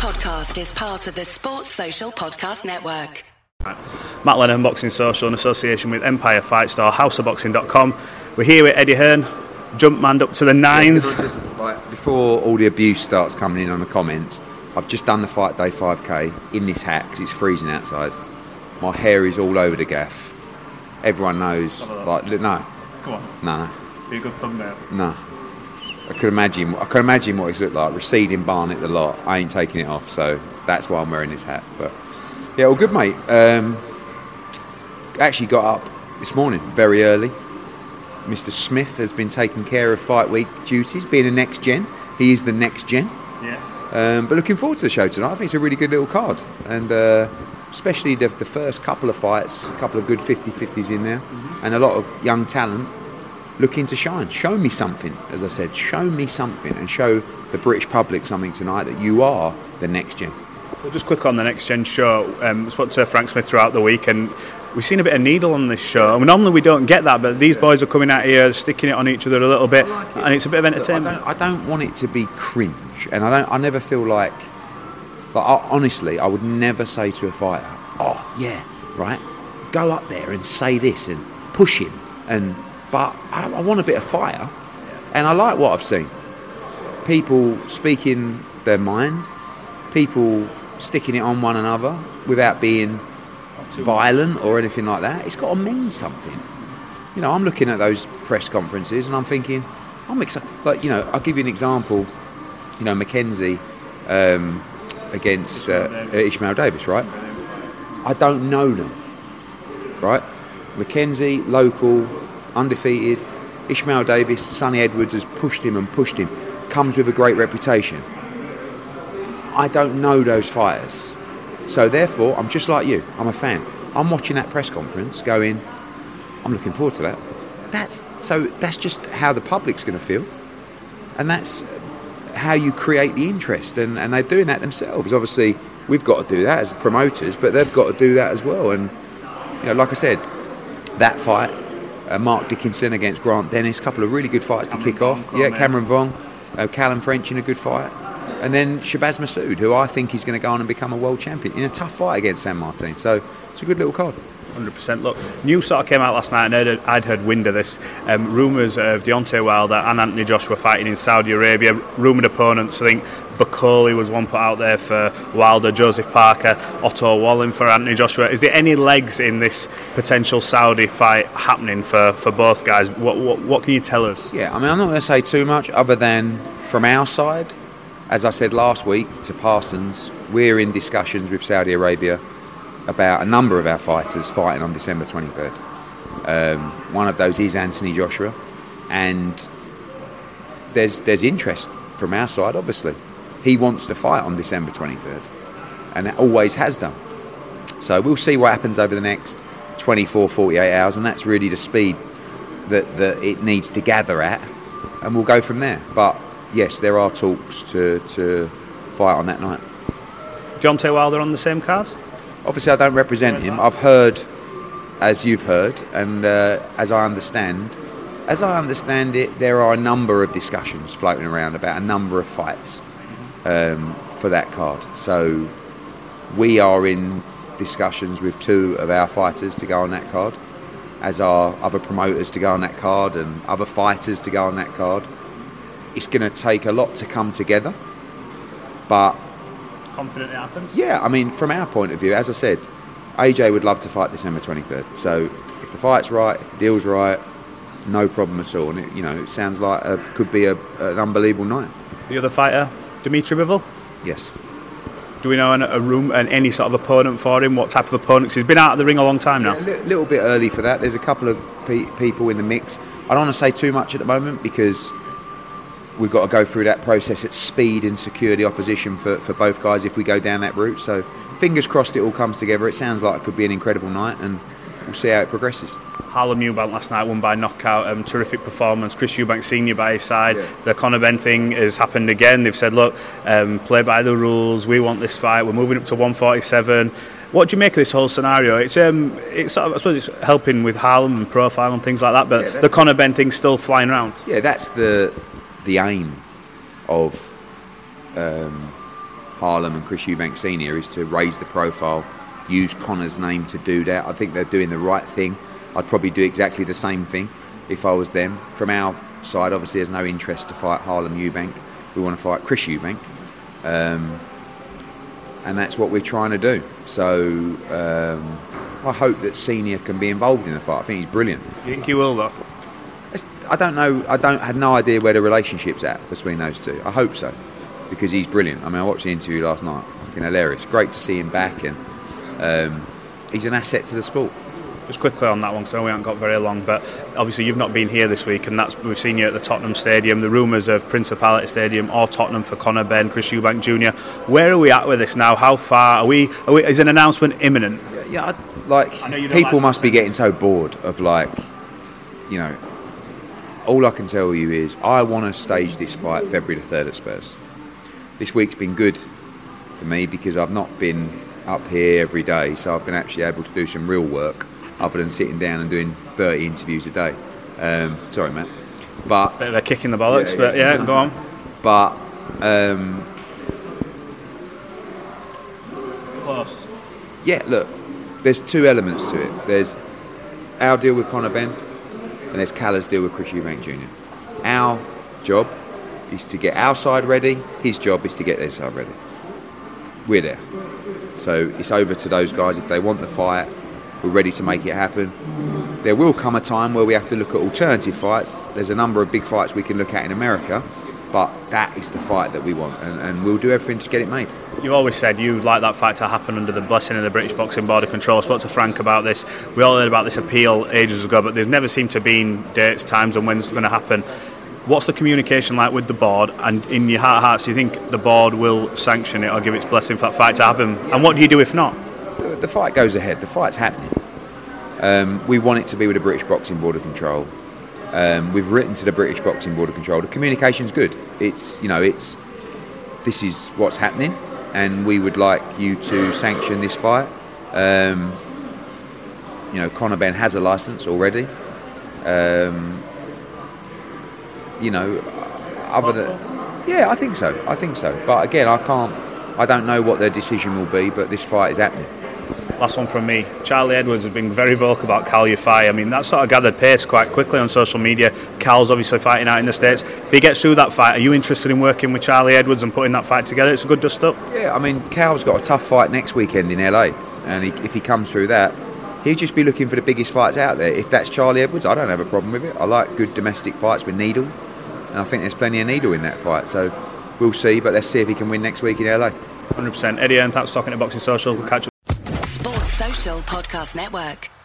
podcast is part of the Sports Social Podcast Network. Matt Lenihan, Boxing Social, in association with Empire Fight Store, houseofboxing.com. We're here with Eddie Hearn, jump man up to the nines. Just, like, before all the abuse starts coming in on the comments, I've just done the Fight Day 5k in this hat because it's freezing outside. My hair is all over the gaff. Everyone knows. Like, no, Come on, no, no, be a good thumbnail. no. I could imagine. I could imagine what he's looked like. Receding Barnet the lot. I ain't taking it off, so that's why I'm wearing this hat. But yeah, all good, mate. Um, actually got up this morning very early. Mr. Smith has been taking care of fight week duties, being a next gen. He is the next gen. Yes. Um, but looking forward to the show tonight. I think it's a really good little card, and uh, especially the, the first couple of fights, a couple of good 50-50s in there, and a lot of young talent looking to shine. Show me something, as I said. Show me something, and show the British public something tonight that you are the next gen. Well, just quick on the next gen show. Um, I spoke to Frank Smith throughout the week, and we've seen a bit of needle on this show. I mean, normally we don't get that, but these boys are coming out here, sticking it on each other a little bit, and it's a bit of Look, I entertainment. don't, I don't want it to be cringe, and I don't. I never feel like. But I, honestly, I would never say to a fighter, "Oh yeah, right, go up there and say this and push him." And but I, I want a bit of fire, and I like what I've seen. People speaking their mind, people sticking it on one another without being violent or anything like that. It's got to mean something. You know, I'm looking at those press conferences and I'm thinking, I'm excited. Like, you know, I'll give you an example. You know, Mackenzie um, against uh, Ishmael Davis, right? I don't know them, right? Mackenzie, local, undefeated. Ishmael Davis, Sunny Edwards has pushed him and pushed him. Comes with a great reputation. I don't know those fighters. So therefore, I'm just like you. I'm a fan. I'm watching that press conference going, I'm looking forward to that. That's so that's just how the public's going to feel. And that's how you create the interest and, and they're doing that themselves. Obviously, we've got to do that as promoters, but they've got to do that as well. And you know, like I said, that fight, uh, Mark Dickinson against Grant Dennis, a couple of really good fights to kick off. Yeah. Cameron Vuong, uh, Callum French in a good fight. And then Shabaz Masoud, who I think is going to go on and become a world champion in a tough fight against San Martin. So it's a good little card. 100%. Look, news sort of came out last night, and I'd heard, I'd heard wind of this. Um, rumours of Deontay Wilder and Anthony Joshua fighting in Saudi Arabia. Rumoured opponents, I think Bakole was one put out there for Wilder, Joseph Parker, Otto Wallin for Anthony Joshua. Is there any legs in this potential Saudi fight happening for, for both guys? What, what, what can you tell us? Yeah, I mean, I'm not going to say too much other than from our side, as I said last week to Parsons, we're in discussions with Saudi Arabia about a number of our fighters fighting on December 23rd. Um, one of those is Anthony Joshua, and there's there's interest from our side. Obviously, he wants to fight on December 23rd, and it always has done. So we'll see what happens over the next 24, 48 hours, and that's really the speed that, that it needs to gather at, and we'll go from there. But yes, there are talks to, to fight on that night. Deontay Wilder on the same card? Obviously, I don't represent him. I've heard, as you've heard, and uh, as I understand, as I understand it, there are a number of discussions floating around about a number of fights um, for that card. So we are in discussions with two of our fighters to go on that card, as are other promoters to go on that card and other fighters to go on that card. It's going to take a lot to come together, but Confident it happens? yeah, I mean, from our point of view, as I said, AJ would love to fight December 23rd. So if the fight's right, if the deal's right, no problem at all. And it, you know, it sounds like a, could be a, an unbelievable night. The other fighter, Dmitry Bivol? Yes. Do we know an, a room and any sort of opponent for him? What type of opponents? He's been out of the ring a long time now. A li- little bit early for that. There's a couple of pe- people in the mix. I don't want to say too much at the moment because we've got to go through that process at speed and secure the opposition for, for both guys if we go down that route. So fingers crossed it all comes together. It sounds like it could be an incredible night and we'll see how it progresses. Harlem Eubank last night won by knockout. Um, terrific performance. Chris Eubank Senior by his side. Yeah. The Conor Benn thing has happened again. They've said, look, um, play by the rules. We want this fight. We're moving up to 147. What do you make of this whole scenario? It's um, it's sort of, I suppose it's helping with Harlem and profile and things like that. But Yeah, the Conor Benn thing's still flying around. Yeah, that's the the aim of um, Harlem and Chris Eubank Senior is to raise the profile, use Conor's name to do that. I think they're doing the right thing. I'd probably do exactly the same thing if I was them. From our side, obviously, there's no interest to fight Harlem Eubank. We want to fight Chris Eubank. Um, and that's what we're trying to do. So um, I hope that Senior can be involved in the fight. I think he's brilliant. You think he will, though? I don't know. I don't have no idea where the relationship's at between those two. I hope so, because he's brilliant. I mean, I watched the interview last night. Fucking hilarious. Great to see him back, and um, he's an asset to the sport. Just quickly on that one, because we haven't got very long, but obviously you've not been here this week, and that's we've seen you at the Tottenham Stadium. The rumours of Principality Stadium or Tottenham for Conor Benn, Chris Eubank Jr. Where are we at with this now? How far are we? Are we is an announcement imminent? Yeah, I, like I you people like- must be getting so bored of like, you know. All I can tell you is I want to stage this fight February the third at Spurs. This week's been good for me because I've not been up here every day, so I've been actually able to do some real work other than sitting down and doing 30 interviews a day. Um, sorry, Matt. But They're kicking the bollocks, Yeah, but yeah. yeah, go on. but um, Close. yeah, look, there's two elements to it. There's our deal with Conor Benn, and there's Kalle's deal with Chris Eubank Jr. Our job is to get our side ready. His job is to get their side ready. We're there. So it's over to those guys. If they want the fight, we're ready to make it happen. There will come a time where we have to look at alternative fights. There's a number of big fights we can look at in America, but that is the fight that we want, and, and we'll do everything to get it made. You've always said you'd like that fight to happen under the blessing of the British Boxing Board of Control. I spoke to Frank about this. We all heard about this appeal ages ago, but there's never seemed to be dates, times, and when it's going to happen. What's the communication like with the board? And in your heart of hearts, do you think the board will sanction it or give its blessing for that fight to happen? And what do you do if not? The, fight goes ahead. The fight's happening. Um, we want it to be with the British Boxing Board of Control. Um, we've written to the British Boxing Board of Control. The communication's good. It's you know it's this is what's happening, and we would like you to sanction this fight. Um, you know, Conor Benn has a license already. Um, you know, other than yeah, I think so. I think so. But again, I can't. I don't know what their decision will be, but this fight is happening. Last one from me. Charlie Edwards has been very vocal about Kal Yafai. I mean, that sort of gathered pace quite quickly on social media. Kal's obviously fighting out in the States. If he gets through that fight, are you interested in working with Charlie Edwards and putting that fight together? It's a good dust up. Yeah, I mean, Kal's got a tough fight next weekend in LA, and he, if he comes through that, he'd just be looking for the biggest fights out there. If that's Charlie Edwards, I don't have a problem with it. I like good domestic fights with Needle, and I think there's plenty of Needle in that fight. So we'll see, but let's see if he can win next week in LA. 100%. Eddie Hearn, thanks for talking to Boxing Social. We'll catch up. Podcast Network.